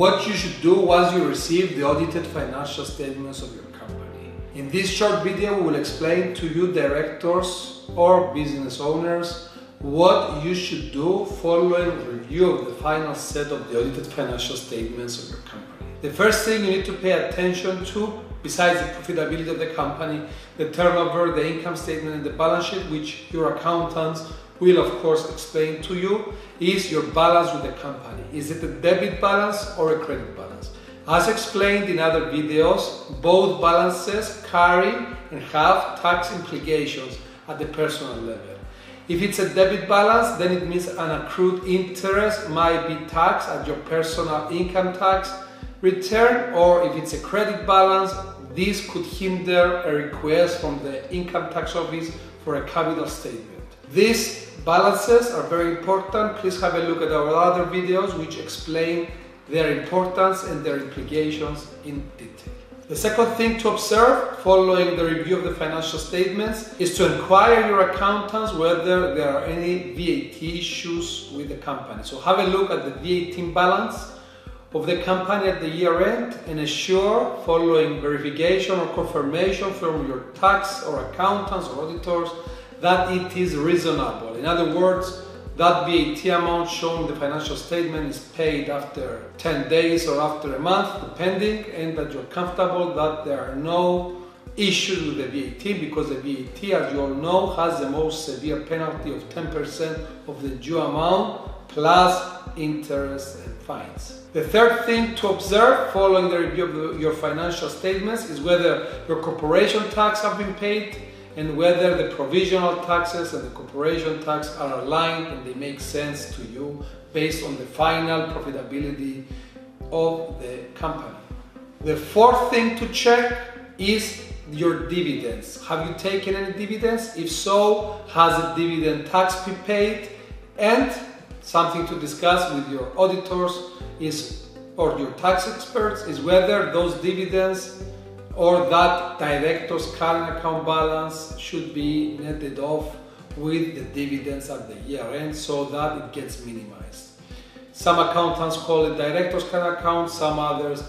what you should do once you receive the audited financial statements of your company. In this short video, we will explain to you directors or business owners what you should do following review of the final set of the audited financial statements of your company. The first thing you need to pay attention to, besides the profitability of the company, the turnover, the income statement, and the balance sheet, which your accountants will of course explain to you, is your balance with the company. Is it a debit balance or a credit balance? As explained in other videos, both balances carry and have tax implications at the personal level. If it's a debit balance, then it means an accrued interest might be taxed at your personal income tax return, or if it's a credit balance, this could hinder a request from the income tax office for a capital statement. These balances are very important. Please have a look at our other videos which explain their importance and their implications in detail. The second thing to observe following the review of the financial statements is to inquire your accountants whether there are any VAT issues with the company. So have a look at the VAT balance of the company at the year end and assure following verification or confirmation from your tax or accountants or auditors that it is reasonable. In other words, that VAT amount shown in the financial statement is paid after 10 days or after a month, depending, and that you're comfortable that there are no issues with the VAT because the VAT, as you all know, has the most severe penalty of 10% of the due amount plus interest and fines. The third thing to observe following the review of the, your financial statements is whether your corporation tax have been paid and whether the provisional taxes and the corporation tax are aligned and they make sense to you based on the final profitability of the company. The fourth thing to check is your dividends. Have you taken any dividends? If so, has a dividend tax been paid? And something to discuss with your auditors is or your tax experts is whether those dividends or that director's current account balance should be netted off with the dividends at the year end so that it gets minimized. Some accountants call it director's current account, some others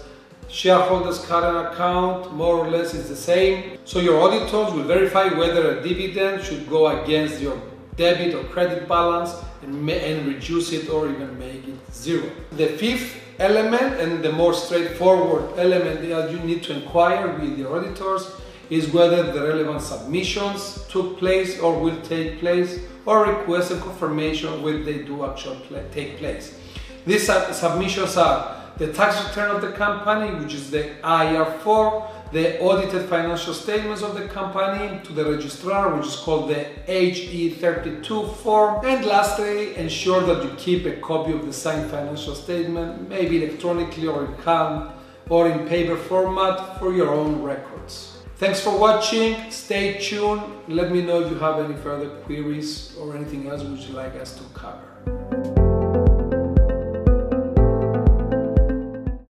shareholders current account, more or less is the same. So your auditors will verify whether a dividend should go against your debit or credit balance and, and reduce it or even make it zero. The fifth element and the more straightforward element that you need to inquire with your auditors is whether the relevant submissions took place or will take place or request a confirmation when they do actually take place. These submissions are the tax return of the company, which is the IR4, the audited financial statements of the company to the registrar, which is called the HE32 form. And lastly, ensure that you keep a copy of the signed financial statement, maybe electronically or in CAN or in paper format for your own records. Thanks for watching. Stay tuned. Let me know if you have any further queries or anything else would you like us to cover.